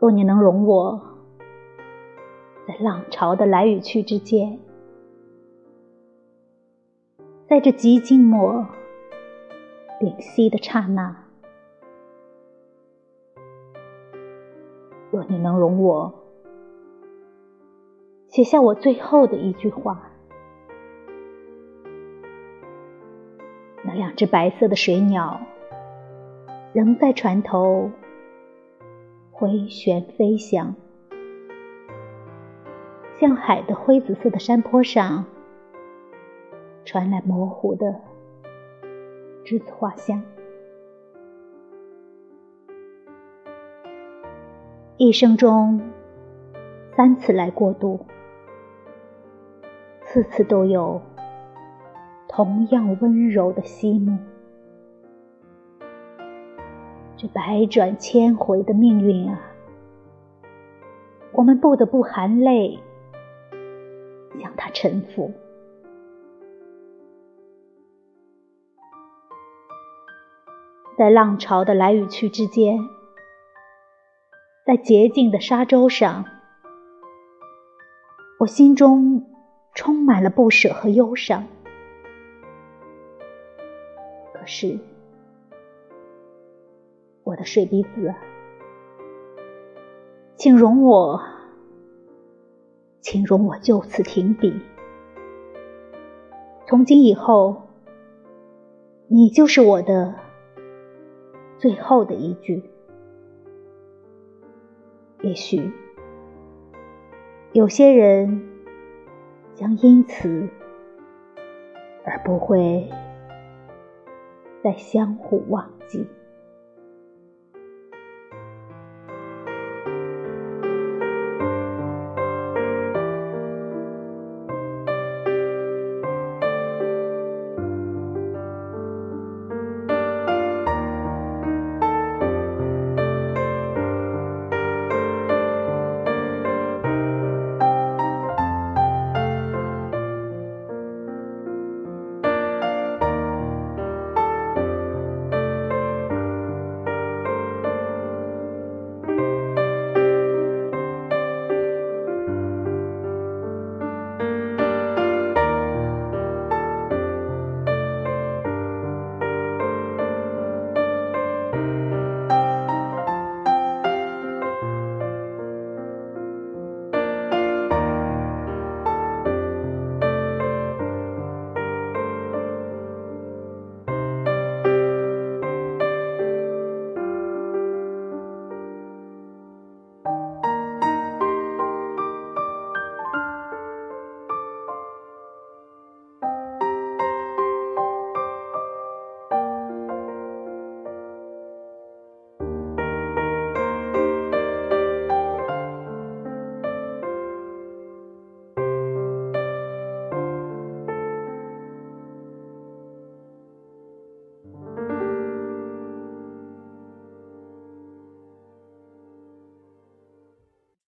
若你能容我，在浪潮的来与去之间，在这极静默、屏息的刹那，若你能容我，写下我最后的一句话。那两只白色的水鸟，仍在船头回旋飞翔，向海的灰紫色的山坡上传来模糊的栀子花香。一生中三次来过渡，次次都有。同样温柔的西木，这百转千回的命运啊，我们不得不含泪向他臣服。在浪潮的来与去之间，在洁净的沙洲上，我心中充满了不舍和忧伤。可是，我的水鼻子，请容我，请容我就此停笔。从今以后，你就是我的最后的一句。也许，有些人将因此而不会。再相互忘记。